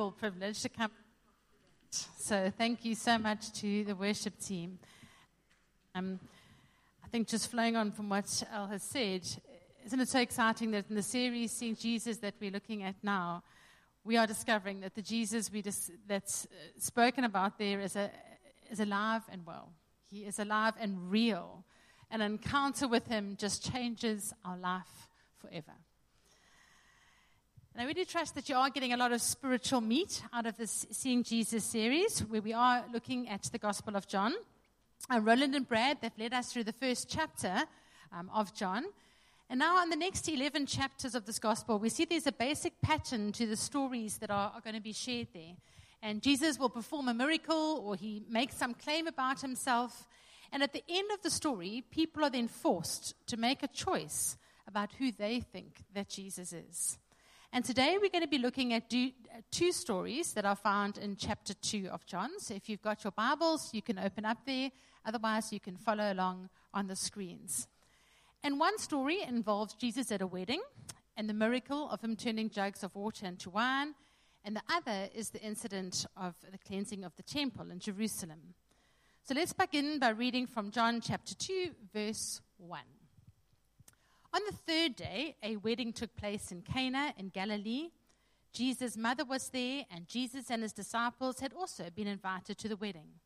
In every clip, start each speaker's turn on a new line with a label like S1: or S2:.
S1: incredible privilege to come. So, thank you so much to the worship team. Um, I think just flowing on from what Al has said, isn't it so exciting that in the series Seeing Jesus that we're looking at now, we are discovering that the Jesus we dis- that's uh, spoken about there is, a, is alive and well. He is alive and real. An encounter with him just changes our life forever. And I really trust that you are getting a lot of spiritual meat out of this Seeing Jesus series, where we are looking at the Gospel of John. Uh, Roland and Brad, they've led us through the first chapter um, of John. And now, in the next 11 chapters of this Gospel, we see there's a basic pattern to the stories that are, are going to be shared there. And Jesus will perform a miracle or he makes some claim about himself. And at the end of the story, people are then forced to make a choice about who they think that Jesus is. And today we're going to be looking at two stories that are found in chapter 2 of John. So if you've got your Bibles, you can open up there. Otherwise, you can follow along on the screens. And one story involves Jesus at a wedding and the miracle of him turning jugs of water into wine. And the other is the incident of the cleansing of the temple in Jerusalem. So let's begin by reading from John chapter 2, verse 1. On the third day, a wedding took place in Cana in Galilee. Jesus' mother was there, and Jesus and his disciples had also been invited to the wedding.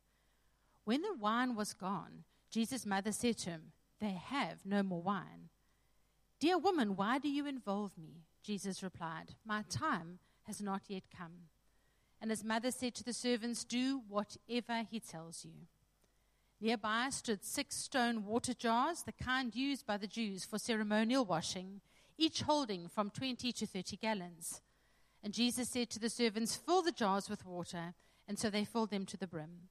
S1: When the wine was gone, Jesus' mother said to him, They have no more wine. Dear woman, why do you involve me? Jesus replied, My time has not yet come. And his mother said to the servants, Do whatever he tells you. Nearby stood six stone water jars, the kind used by the Jews for ceremonial washing, each holding from 20 to 30 gallons. And Jesus said to the servants, Fill the jars with water. And so they filled them to the brim.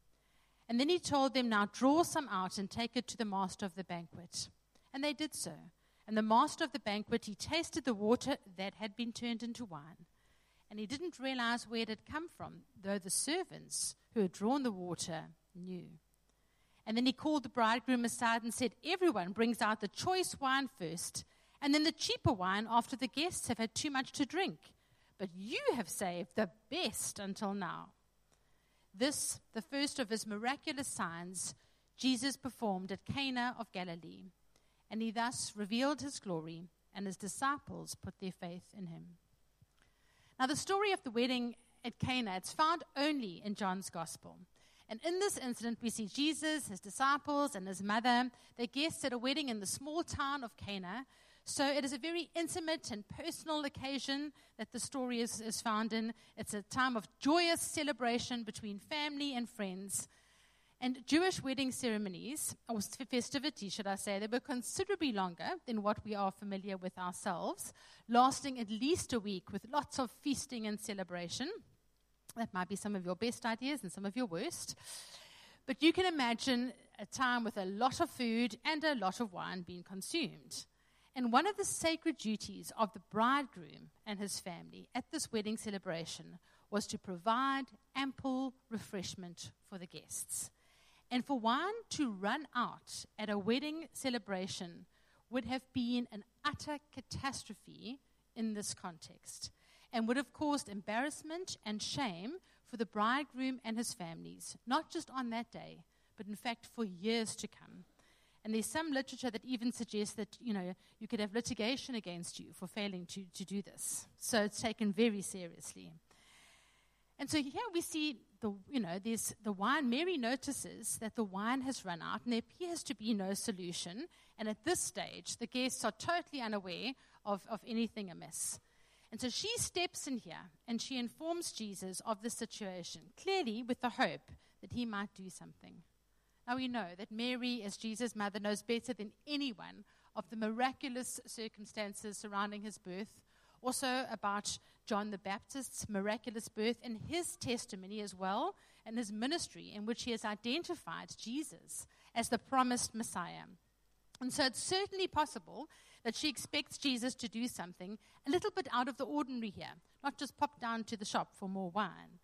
S1: And then he told them, Now draw some out and take it to the master of the banquet. And they did so. And the master of the banquet, he tasted the water that had been turned into wine. And he didn't realize where it had come from, though the servants who had drawn the water knew. And then he called the bridegroom aside and said, Everyone brings out the choice wine first, and then the cheaper wine after the guests have had too much to drink. But you have saved the best until now. This, the first of his miraculous signs, Jesus performed at Cana of Galilee, and he thus revealed his glory, and his disciples put their faith in him. Now, the story of the wedding at Cana, it's found only in John's Gospel. And in this incident, we see Jesus, his disciples, and his mother. They're guests at a wedding in the small town of Cana. So it is a very intimate and personal occasion that the story is, is found in. It's a time of joyous celebration between family and friends. And Jewish wedding ceremonies, or festivities, should I say, they were considerably longer than what we are familiar with ourselves, lasting at least a week with lots of feasting and celebration. That might be some of your best ideas and some of your worst. But you can imagine a time with a lot of food and a lot of wine being consumed. And one of the sacred duties of the bridegroom and his family at this wedding celebration was to provide ample refreshment for the guests. And for wine to run out at a wedding celebration would have been an utter catastrophe in this context and would have caused embarrassment and shame for the bridegroom and his families, not just on that day, but in fact for years to come. And there's some literature that even suggests that, you know, you could have litigation against you for failing to, to do this. So it's taken very seriously. And so here we see the, you know, there's the wine. Mary notices that the wine has run out and there appears to be no solution. And at this stage, the guests are totally unaware of, of anything amiss. And so she steps in here and she informs Jesus of the situation, clearly with the hope that he might do something. Now we know that Mary, as Jesus' mother, knows better than anyone of the miraculous circumstances surrounding his birth, also about John the Baptist's miraculous birth and his testimony as well, and his ministry in which he has identified Jesus as the promised Messiah. And so it's certainly possible that she expects Jesus to do something a little bit out of the ordinary here, not just pop down to the shop for more wine.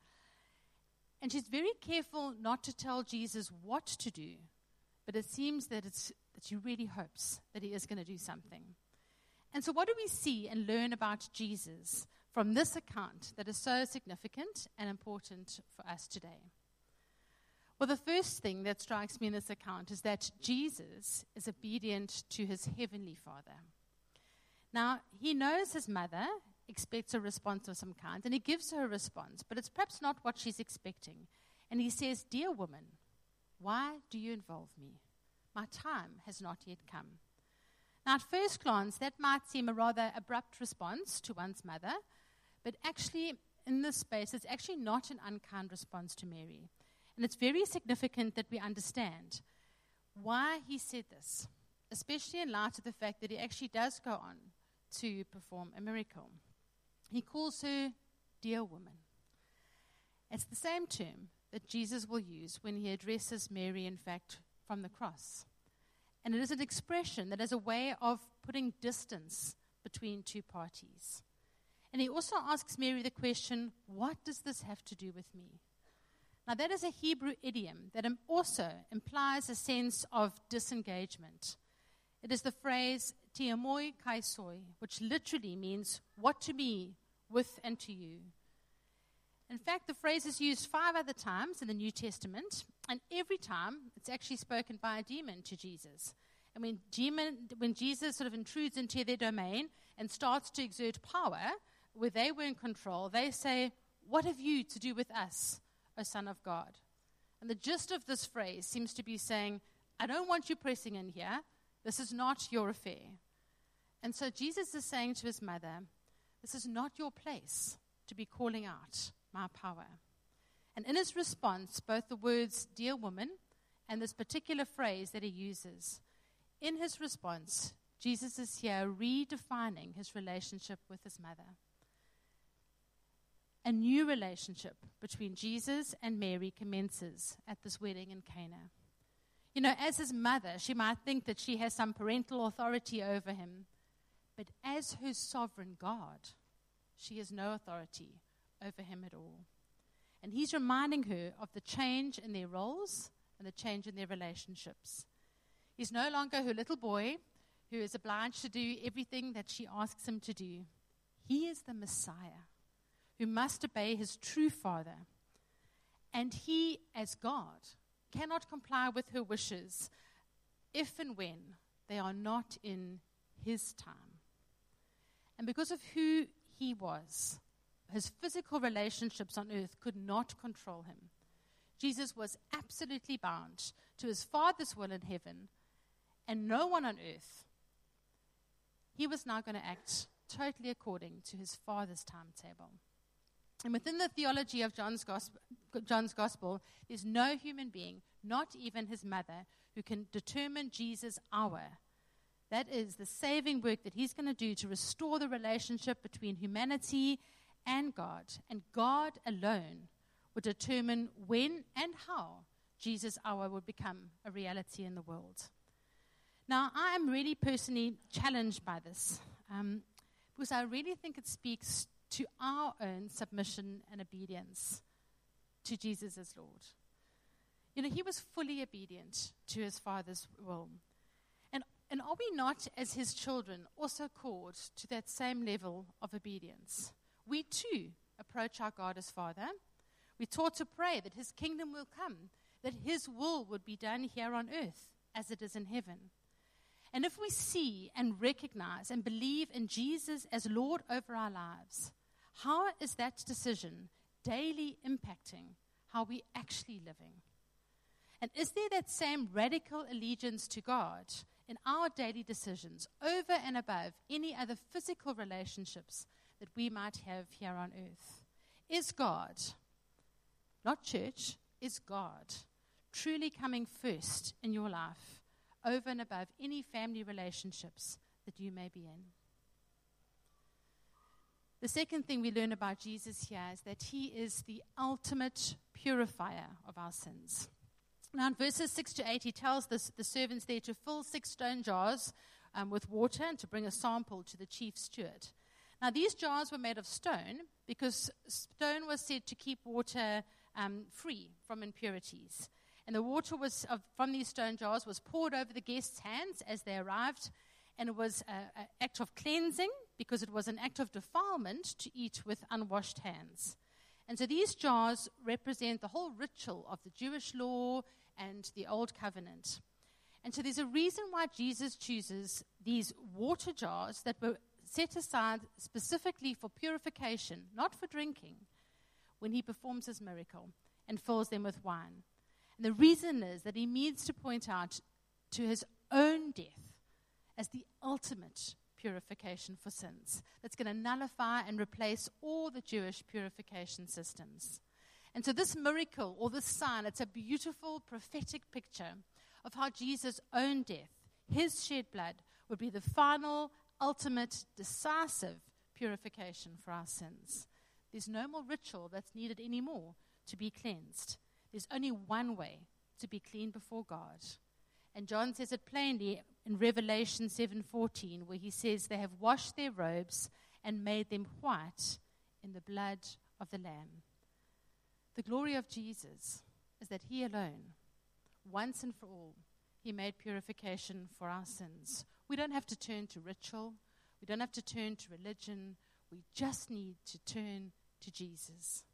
S1: And she's very careful not to tell Jesus what to do, but it seems that, it's, that she really hopes that he is going to do something. And so, what do we see and learn about Jesus from this account that is so significant and important for us today? Well, the first thing that strikes me in this account is that Jesus is obedient to his heavenly Father. Now, he knows his mother expects a response of some kind, and he gives her a response, but it's perhaps not what she's expecting. And he says, Dear woman, why do you involve me? My time has not yet come. Now, at first glance, that might seem a rather abrupt response to one's mother, but actually, in this space, it's actually not an unkind response to Mary. And it's very significant that we understand why he said this, especially in light of the fact that he actually does go on to perform a miracle. He calls her dear woman. It's the same term that Jesus will use when he addresses Mary, in fact, from the cross. And it is an expression that is a way of putting distance between two parties. And he also asks Mary the question, What does this have to do with me? Now, that is a Hebrew idiom that also implies a sense of disengagement. It is the phrase tiamoi kaisoi, which literally means what to me, with and to you. In fact, the phrase is used five other times in the New Testament, and every time it's actually spoken by a demon to Jesus. And when, demon, when Jesus sort of intrudes into their domain and starts to exert power where they were in control, they say, What have you to do with us, O Son of God? And the gist of this phrase seems to be saying, I don't want you pressing in here. This is not your affair. And so Jesus is saying to his mother, This is not your place to be calling out my power. And in his response, both the words, dear woman, and this particular phrase that he uses, in his response, Jesus is here redefining his relationship with his mother. A new relationship between Jesus and Mary commences at this wedding in Cana. You know, as his mother, she might think that she has some parental authority over him, but as her sovereign God, she has no authority over him at all. And he's reminding her of the change in their roles and the change in their relationships. He's no longer her little boy who is obliged to do everything that she asks him to do. He is the Messiah who must obey his true father. And he, as God, cannot comply with her wishes if and when they are not in his time. And because of who he was, his physical relationships on earth could not control him. Jesus was absolutely bound to his Father's will in heaven and no one on earth. He was now going to act totally according to his Father's timetable. And within the theology of John's gospel, John's gospel, there's no human being, not even his mother, who can determine Jesus' hour. That is the saving work that he's going to do to restore the relationship between humanity and God, and God alone would determine when and how Jesus' hour would become a reality in the world. Now, I am really personally challenged by this um, because I really think it speaks to our own submission and obedience to Jesus as Lord. You know, he was fully obedient to his Father's will. And, and are we not, as his children, also called to that same level of obedience? we too approach our God as Father. We're taught to pray that His kingdom will come, that His will would be done here on earth as it is in heaven. And if we see and recognize and believe in Jesus as Lord over our lives, how is that decision daily impacting how we actually living? And is there that same radical allegiance to God in our daily decisions over and above any other physical relationships that we might have here on earth. Is God, not church, is God truly coming first in your life over and above any family relationships that you may be in? The second thing we learn about Jesus here is that he is the ultimate purifier of our sins. Now, in verses 6 to 8, he tells the, servants there to fill six stone jars um, with water and to bring a sample to the chief steward. Now, these jars were made of stone because stone was said to keep water um, free from impurities. And the water was from these stone jars was poured over the guests' hands as they arrived. And it was an act of cleansing because it was an act of defilement to eat with unwashed hands. And so these jars represent the whole ritual of the Jewish law and the Old Covenant. And so there's a reason why Jesus chooses these water jars that were set aside specifically for purification, not for drinking, when he performs his miracle and fills them with wine. And the reason is that he needs to point out to his own death as the ultimate purification for sins that's going to nullify and replace all the Jewish purification systems. And so, this miracle or this sign, it's a beautiful prophetic picture of how Jesus' own death, his shed blood, would be the final, ultimate, decisive purification for our sins. There's no more ritual that's needed anymore to be cleansed. There's only one way to be clean before God. And John says it plainly in Revelation 7:14 where he says they have washed their robes and made them white in the blood of the lamb. The glory of Jesus is that he alone once and for all he made purification for our sins. We don't have to turn to ritual. We don't have to turn to religion. We just need to turn to Jesus.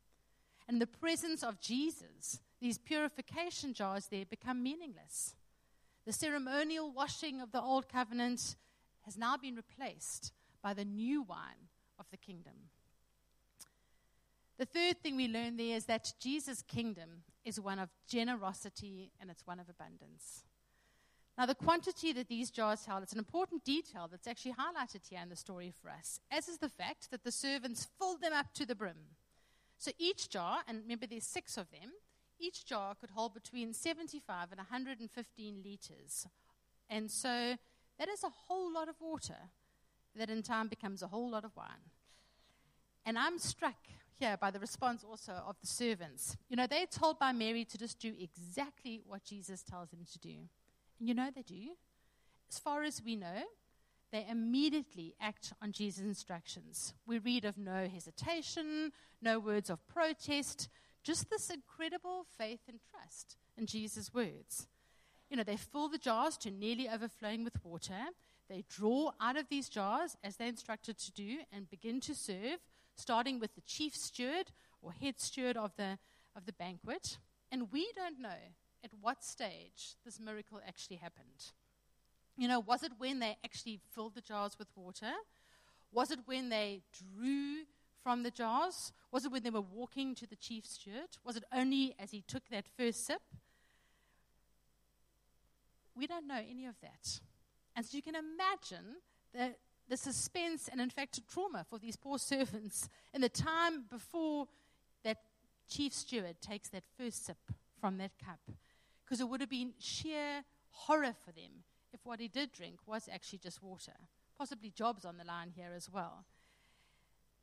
S1: And the presence of Jesus, these purification jars there become meaningless. The ceremonial washing of the old covenant has now been replaced by the new wine of the kingdom. The third thing we learn there is that Jesus' kingdom is one of generosity and it's one of abundance. Now, the quantity that these jars held, it's an important detail that's actually highlighted here in the story for us, as is the fact that the servants filled them up to the brim. So each jar, and remember there's six of them, each jar could hold between 75 and 115 liters. And so that is a whole lot of water that in time becomes a whole lot of wine. And I'm struck here by the response also of the servants. You know, they're told by Mary to just do exactly what Jesus tells them to do. And you know they do. As far as we know, they immediately act on Jesus' instructions. We read of no hesitation, no words of protest, just this incredible faith and trust in Jesus' words. You know, they fill the jars to nearly overflowing with water. They draw out of these jars as they're instructed to do and begin to serve, starting with the chief steward or head steward of the, of the banquet. And we don't know at what stage this miracle actually happened. You know, was it when they actually filled the jars with water? Was it when they drew from the jars? Was it when they were walking to the chief steward? Was it only as he took that first sip? We don't know any of that. And so you can imagine the, the suspense and, in fact, trauma for these poor servants in the time before that chief steward takes that first sip from that cup. Because it would have been sheer horror for them if what he did drink was actually just water. Possibly jobs on the line here as well.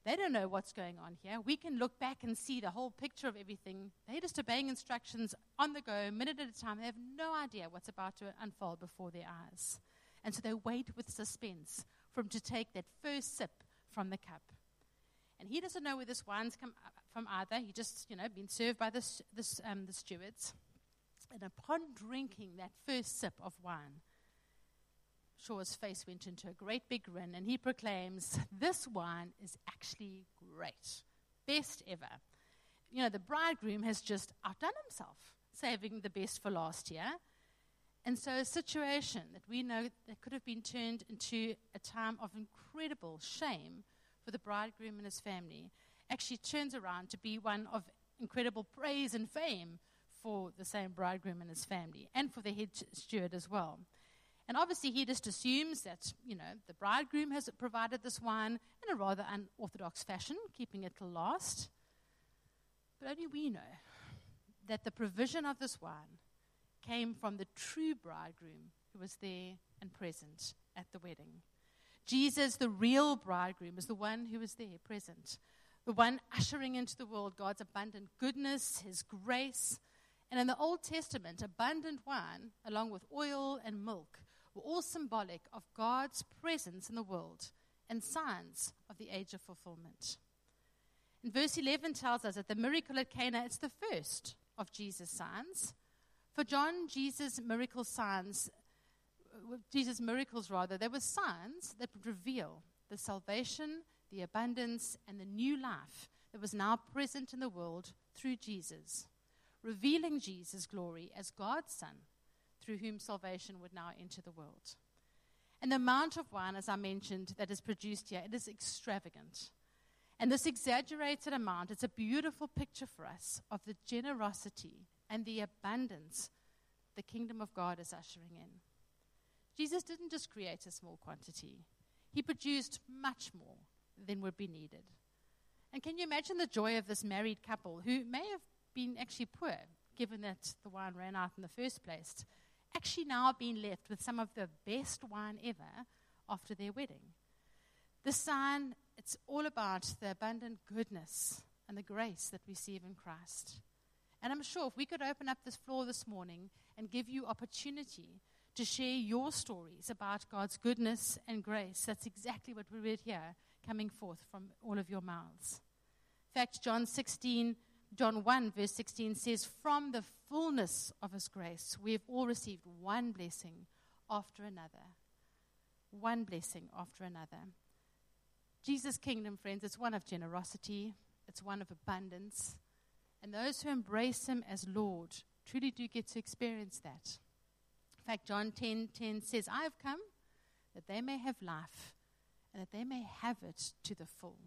S1: They don't know what's going on here. We can look back and see the whole picture of everything. They're just obeying instructions on the go, minute at a time. They have no idea what's about to unfold before their eyes. And so they wait with suspense for him to take that first sip from the cup. And he doesn't know where this wine's come from either. He just, you know, been served by this, um, the stewards. And upon drinking that first sip of wine, Shaw's face went into a great big grin, and he proclaims, This wine is actually great. Best ever. You know, the bridegroom has just outdone himself, saving the best for last year. And so, a situation that we know that could have been turned into a time of incredible shame for the bridegroom and his family actually turns around to be one of incredible praise and fame for the same bridegroom and his family, and for the head steward as well. And obviously, he just assumes that, you know, the bridegroom has provided this wine in a rather unorthodox fashion, keeping it till last. But only we know that the provision of this wine came from the true bridegroom who was there and present at the wedding. Jesus, the real bridegroom, is the one who was there present, the one ushering into the world God's abundant goodness, his grace. And in the Old Testament, abundant wine, along with oil and milk, were all symbolic of God's presence in the world and signs of the age of fulfillment. And verse 11 tells us that the miracle at Cana is the first of Jesus' signs. For John, Jesus' miracle signs uh, Jesus' miracles rather, they were signs that would reveal the salvation, the abundance, and the new life that was now present in the world through Jesus, revealing Jesus' glory as God's Son, through whom salvation would now enter the world. And the amount of wine, as I mentioned, that is produced here, it is extravagant. And this exaggerated amount, it's a beautiful picture for us of the generosity and the abundance the kingdom of God is ushering in. Jesus didn't just create a small quantity, he produced much more than would be needed. And can you imagine the joy of this married couple who may have been actually poor, given that the wine ran out in the first place, actually now been left with some of the best wine ever after their wedding? The sign, it's all about the abundant goodness and the grace that we receive in Christ. And I'm sure if we could open up this floor this morning and give you opportunity to share your stories about God's goodness and grace. That's exactly what we read here coming forth from all of your mouths. In fact, John 16, John 1, verse 16 says, From the fullness of his grace, we have all received one blessing after another. One blessing after another. Jesus' kingdom, friends, it's one of generosity, it's one of abundance. And those who embrace him as Lord truly do get to experience that. In fact, John 10 10 says, I have come that they may have life and that they may have it to the full.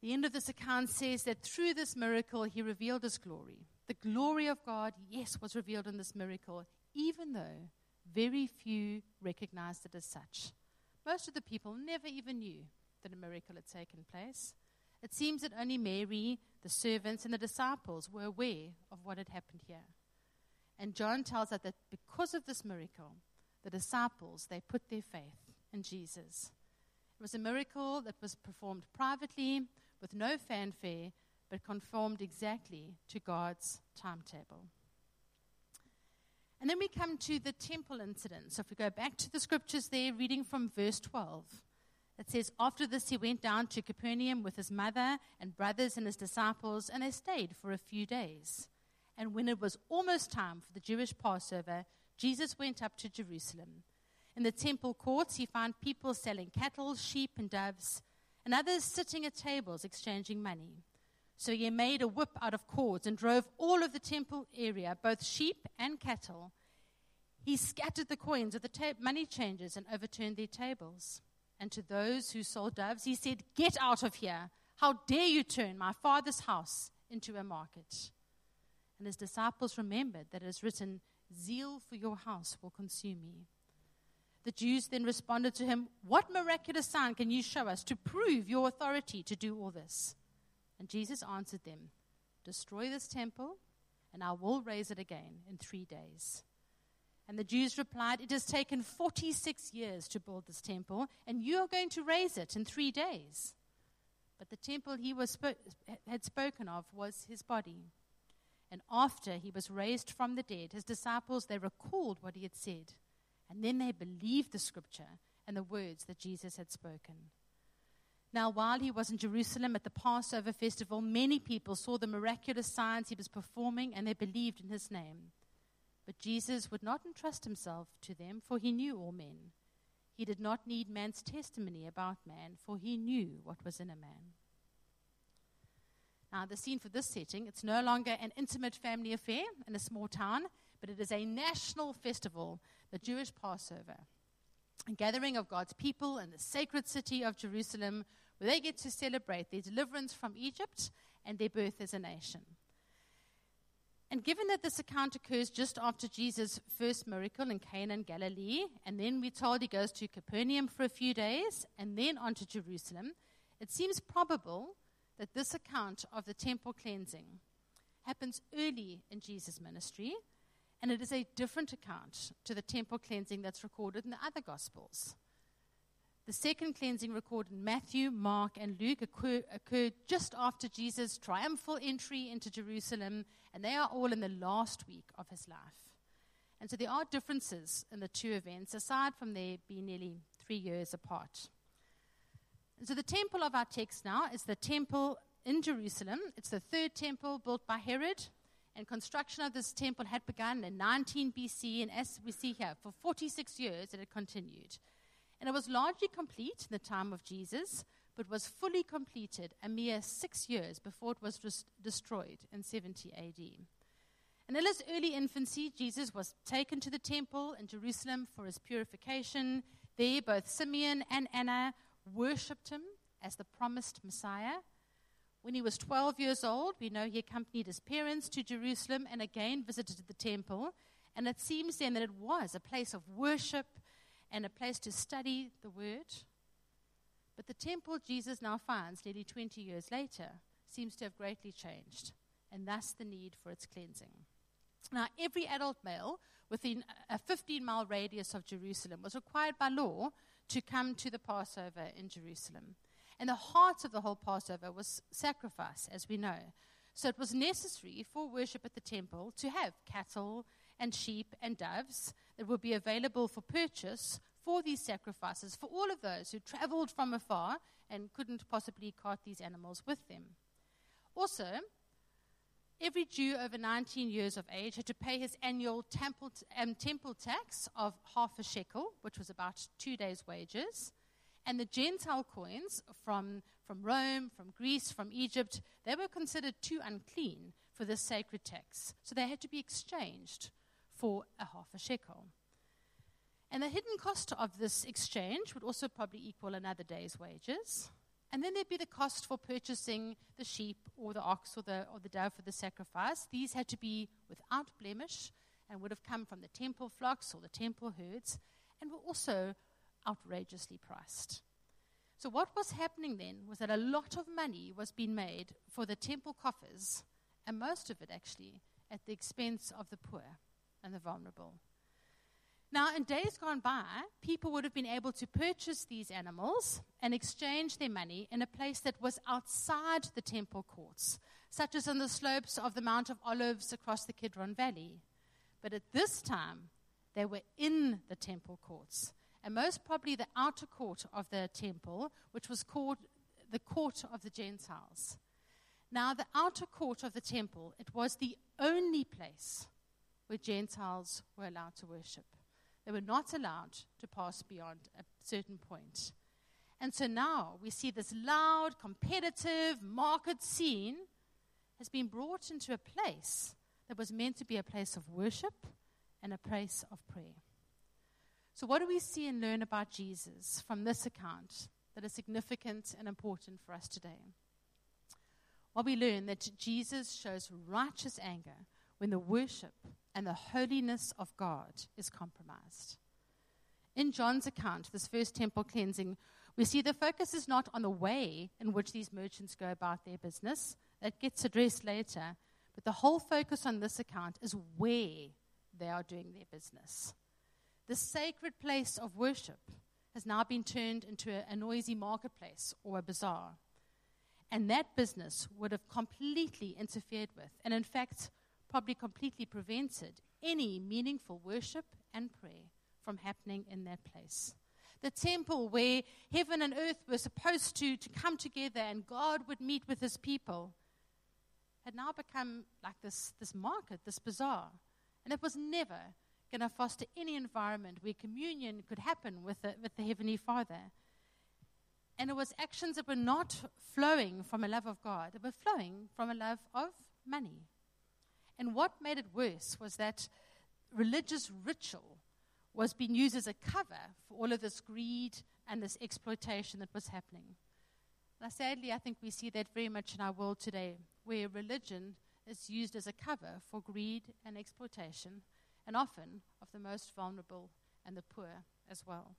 S1: The end of this account says that through this miracle, he revealed his glory. The glory of God, yes, was revealed in this miracle, even though very few recognized it as such. Most of the people never even knew that a miracle had taken place. It seems that only Mary, the servants, and the disciples were aware of what had happened here. And John tells us that because of this miracle, the disciples, they put their faith in Jesus. It was a miracle that was performed privately with no fanfare, but conformed exactly to God's timetable. And then we come to the temple incident. So if we go back to the scriptures there, reading from verse 12, it says, After this, he went down to Capernaum with his mother and brothers and his disciples, and they stayed for a few days. And when it was almost time for the Jewish Passover, Jesus went up to Jerusalem. In the temple courts, he found people selling cattle, sheep, and doves, and others sitting at tables exchanging money. So he made a whip out of cords and drove all of the temple area, both sheep and cattle. He scattered the coins of the ta- money changers and overturned their tables. And to those who sold doves, he said, Get out of here. How dare you turn my father's house into a market? And his disciples remembered that it is written, Zeal for your house will consume me. The Jews then responded to him, What miraculous sign can you show us to prove your authority to do all this? And Jesus answered them, Destroy this temple, and I will raise it again in three days. And the Jews replied, It has taken 46 years to build this temple, and you are going to raise it in three days. But the temple he was spo- had spoken of was his body. And after he was raised from the dead, his disciples, they recalled what he had said. And then they believed the scripture and the words that Jesus had spoken. Now, while he was in Jerusalem at the Passover festival, many people saw the miraculous signs he was performing and they believed in his name. But Jesus would not entrust himself to them, for he knew all men. He did not need man's testimony about man, for he knew what was in a man. Now, the scene for this setting, it's no longer an intimate family affair in a small town, but it is a national festival, the Jewish Passover. A gathering of God's people in the sacred city of Jerusalem, where they get to celebrate their deliverance from Egypt and their birth as a nation. And given that this account occurs just after Jesus' first miracle in Cana in Galilee, and then we're told he goes to Capernaum for a few days, and then on to Jerusalem, it seems probable that this account of the temple cleansing happens early in Jesus' ministry, and it is a different account to the temple cleansing that's recorded in the other Gospels. The second cleansing recorded in Matthew, Mark, and Luke occur, occurred just after Jesus' triumphal entry into Jerusalem, and they are all in the last week of his life. And so there are differences in the two events, aside from there being nearly three years apart. And so the temple of our text now is the temple in Jerusalem. It's the third temple built by Herod, And construction of this temple had begun in 19 BC, and as we see here, for 46 years it had continued. And it was largely complete in the time of Jesus, but was fully completed a mere six years before it was res- destroyed in 70 AD. And in his early infancy, Jesus was taken to the temple in Jerusalem for his purification. There, both Simeon and Anna worshipped him as the promised Messiah. When he was 12 years old, we know he accompanied his parents to Jerusalem and again visited the temple. And it seems then that it was a place of worship and a place to study the word. But the temple Jesus now finds nearly 20 years later seems to have greatly changed, and thus the need for its cleansing. Now, every adult male within a 15 mile radius of Jerusalem was required by law to come to the Passover in Jerusalem. And the heart of the whole Passover was sacrifice, as we know. So it was necessary for worship at the temple to have cattle and sheep and doves that would be available for purchase for these sacrifices for all of those who traveled from afar and couldn't possibly cart these animals with them. Also, every Jew over 19 years of age had to pay his annual temple, um, temple tax of half a shekel, which was about two days' wages. And the Gentile coins from, from Rome, from Greece, from Egypt, they were considered too unclean for this sacred tax. So they had to be exchanged for a half a shekel. And the hidden cost of this exchange would also probably equal another day's wages. And then there'd be the cost for purchasing the sheep or the ox or the, or the dove for the sacrifice. These had to be without blemish and would have come from the temple flocks or the temple herds and were also outrageously priced. So, what was happening then was that a lot of money was being made for the temple coffers, and most of it actually at the expense of the poor and the vulnerable. Now, in days gone by, people would have been able to purchase these animals and exchange their money in a place that was outside the temple courts, such as on the slopes of the Mount of Olives across the Kidron Valley. But at this time, they were in the temple courts, and most probably the outer court of the temple, which was called the court of the Gentiles. Now, the outer court of the temple, it was the only place where Gentiles were allowed to worship. They were not allowed to pass beyond a certain point. And so now we see this loud, competitive market scene has been brought into a place that was meant to be a place of worship and a place of prayer. So, what do we see and learn about Jesus from this account that is significant and important for us today? Well, we learn that Jesus shows righteous anger when the worship and the holiness of God is compromised. In John's account, this first temple cleansing, we see the focus is not on the way in which these merchants go about their business, that gets addressed later, but the whole focus on this account is where they are doing their business. The sacred place of worship has now been turned into a, a noisy marketplace or a bazaar. And that business would have completely interfered with, and in fact, probably completely prevented any meaningful worship and prayer from happening in that place. The temple where heaven and earth were supposed to, to come together and God would meet with his people had now become like this, this market, this bazaar. And it was never going to foster any environment where communion could happen with the, with the Heavenly Father. And it was actions that were not flowing from a love of God, were flowing from a love of money. And what made it worse was that religious ritual was being used as a cover for all of this greed and this exploitation that was happening. Now, sadly, I think we see that very much in our world today, where religion is used as a cover for greed and exploitation, and often of the most vulnerable and the poor as well.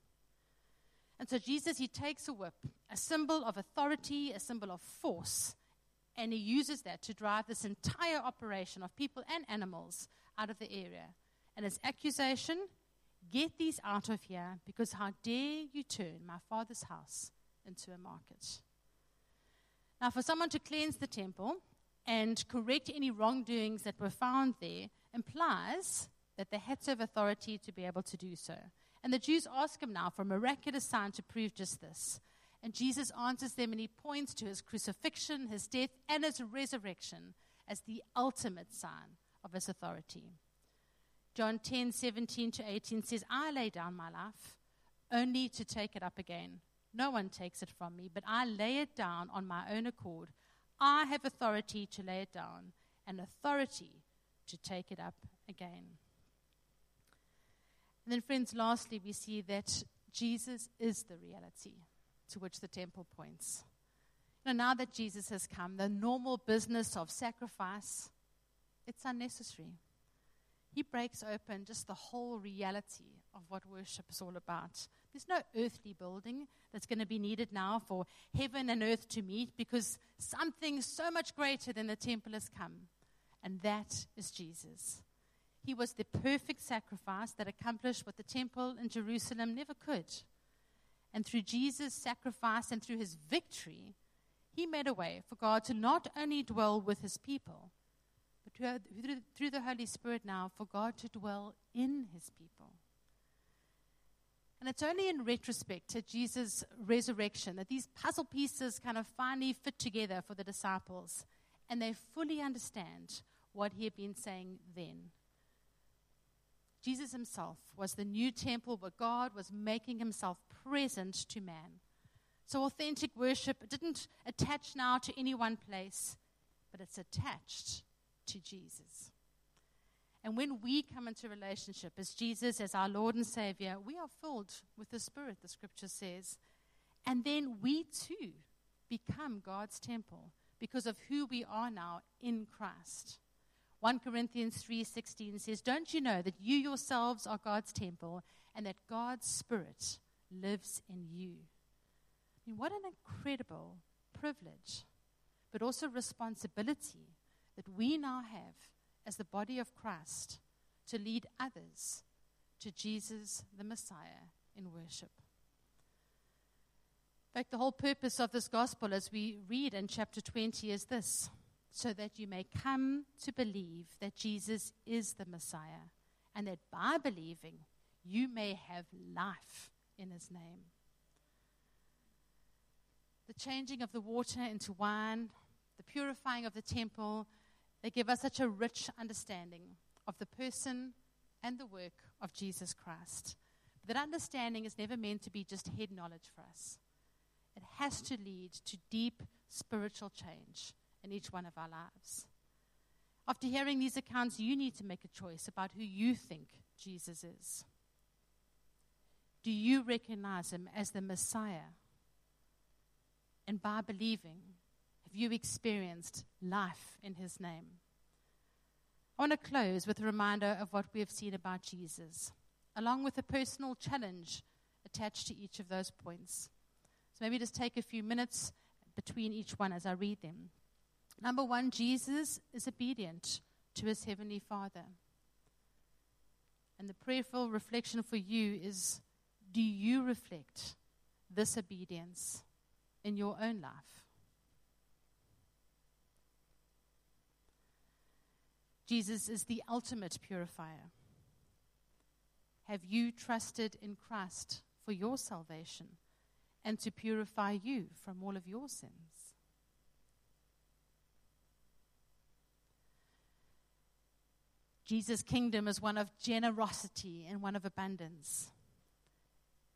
S1: And so Jesus, he takes a whip, a symbol of authority, a symbol of force, and he uses that to drive this entire operation of people and animals out of the area. And his accusation get these out of here because how dare you turn my father's house into a market? Now, for someone to cleanse the temple and correct any wrongdoings that were found there implies that they had to have authority to be able to do so. And the Jews ask him now for a miraculous sign to prove just this. And Jesus answers them and he points to his crucifixion, his death, and his resurrection as the ultimate sign of his authority. John 10 17 to 18 says, I lay down my life only to take it up again. No one takes it from me, but I lay it down on my own accord. I have authority to lay it down and authority to take it up again. And then, friends, lastly, we see that Jesus is the reality to which the temple points. Now, now that Jesus has come, the normal business of sacrifice, it's unnecessary. He breaks open just the whole reality of what worship is all about. There's no earthly building that's going to be needed now for heaven and earth to meet because something so much greater than the temple has come, and that is Jesus. He was the perfect sacrifice that accomplished what the temple in Jerusalem never could. And through Jesus' sacrifice and through his victory, he made a way for God to not only dwell with his people, but through the Holy Spirit now for God to dwell in his people. And it's only in retrospect to Jesus' resurrection that these puzzle pieces kind of finally fit together for the disciples and they fully understand what he had been saying then. Jesus himself was the new temple where God was making himself present to man. So authentic worship didn't attach now to any one place, but it's attached to Jesus. And when we come into relationship as Jesus, as our Lord and Savior, we are filled with the Spirit, the scripture says. And then we too become God's temple because of who we are now in Christ. 1 Corinthians 3:16 says, "Don't you know that you yourselves are God's temple and that God's spirit lives in you?" I mean, what an incredible privilege, but also responsibility that we now have as the body of Christ to lead others to Jesus the Messiah in worship. In fact, the whole purpose of this gospel, as we read in chapter 20, is this so that you may come to believe that Jesus is the Messiah, and that by believing you may have life in his name. The changing of the water into wine, the purifying of the temple, they give us such a rich understanding of the person and the work of Jesus Christ. But that understanding is never meant to be just head knowledge for us. It has to lead to deep spiritual change in each one of our lives. After hearing these accounts, you need to make a choice about who you think Jesus is. Do you recognize him as the Messiah? And by believing, have you experienced life in his name? I want to close with a reminder of what we have seen about Jesus, along with a personal challenge attached to each of those points. So maybe just take a few minutes between each one as I read them. Number one, Jesus is obedient to his heavenly Father. And the prayerful reflection for you is do you reflect this obedience in your own life? Jesus is the ultimate purifier. Have you trusted in Christ for your salvation and to purify you from all of your sins? Jesus' kingdom is one of generosity and one of abundance.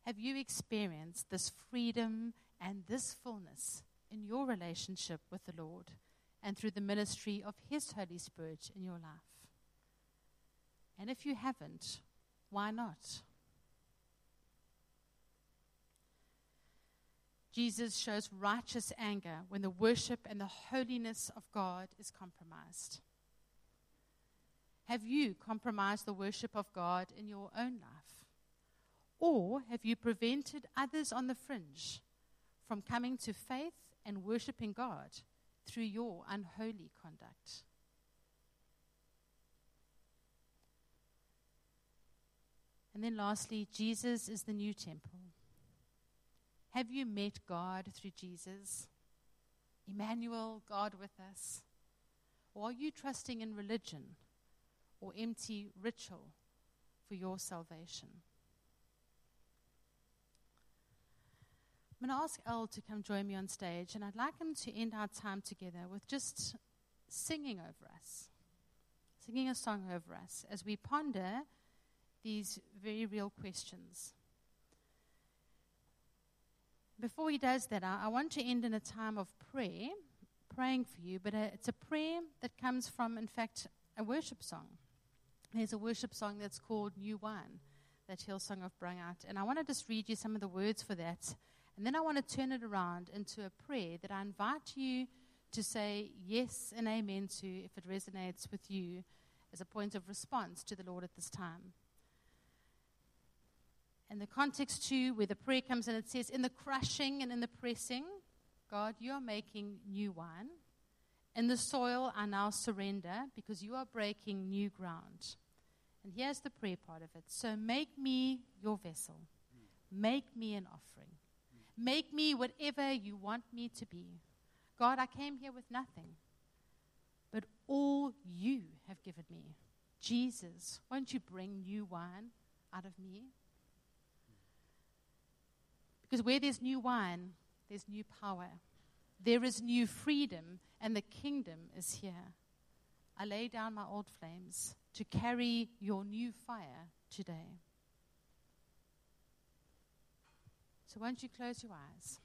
S1: Have you experienced this freedom and this fullness in your relationship with the Lord? and through the ministry of His Holy Spirit in your life. And if you haven't, why not? Jesus shows righteous anger when the worship and the holiness of God is compromised. Have you compromised the worship of God in your own life? Or have you prevented others on the fringe from coming to faith and worshiping God through your unholy conduct. And then lastly, Jesus is the new temple. Have you met God through Jesus? Emmanuel, God with us? Or are you trusting in religion or empty ritual for your salvation? I'm going to ask El to come join me on stage, and I'd like him to end our time together with just singing over us. singing a song over us as we ponder these very real questions. Before he does that, I, I want to end in a time of prayer, praying for you, but uh, it's a prayer that comes from, in fact, a worship song. There's a worship song that's called New Wine that Hillsong have brought out. And I want to just read you some of the words for that. And then I want to turn it around into a prayer that I invite you to say yes and amen to if it resonates with you as a point of response to the Lord at this time. And the context, too, where the prayer comes in, it says, In the crushing and in the pressing, God, you are making new wine. In the soil, I now surrender because you are breaking new ground. And here's the prayer part of it. So make me your vessel. Make me an offering. Make me whatever you want me to be. God, I came here with nothing, but all you have given me. Jesus, won't you bring new wine out of me? Because where there's new wine, there's new power. There is new freedom, and the kingdom is here. I lay down my old flames to carry your new fire today. So, won't you close your eyes?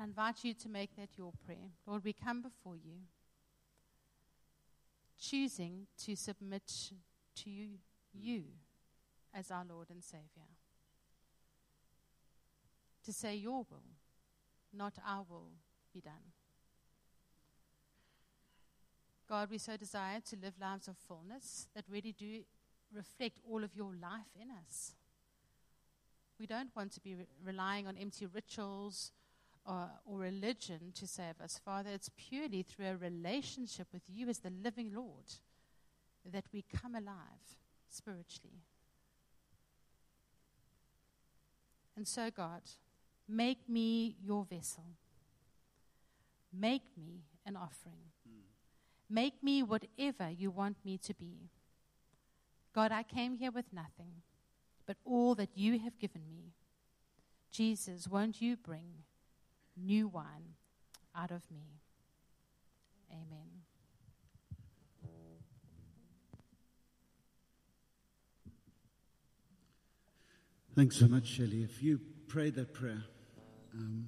S1: I invite you to make that your prayer. Lord, we come before you, choosing to submit to you, you as our Lord and Savior. To say, Your will, not our will, be done. God, we so desire to live lives of fullness that really do reflect all of your life in us. We don't want to be re- relying on empty rituals or, or religion to save us. Father, it's purely through a relationship with you as the living Lord that we come alive spiritually. And so, God, make me your vessel. Make me an offering. Hmm. Make me whatever you want me to be. God, I came here with nothing, but all that you have given me. Jesus, won't you bring new wine out of me? Amen.
S2: Thanks so much, Shelley. If you prayed that prayer, um,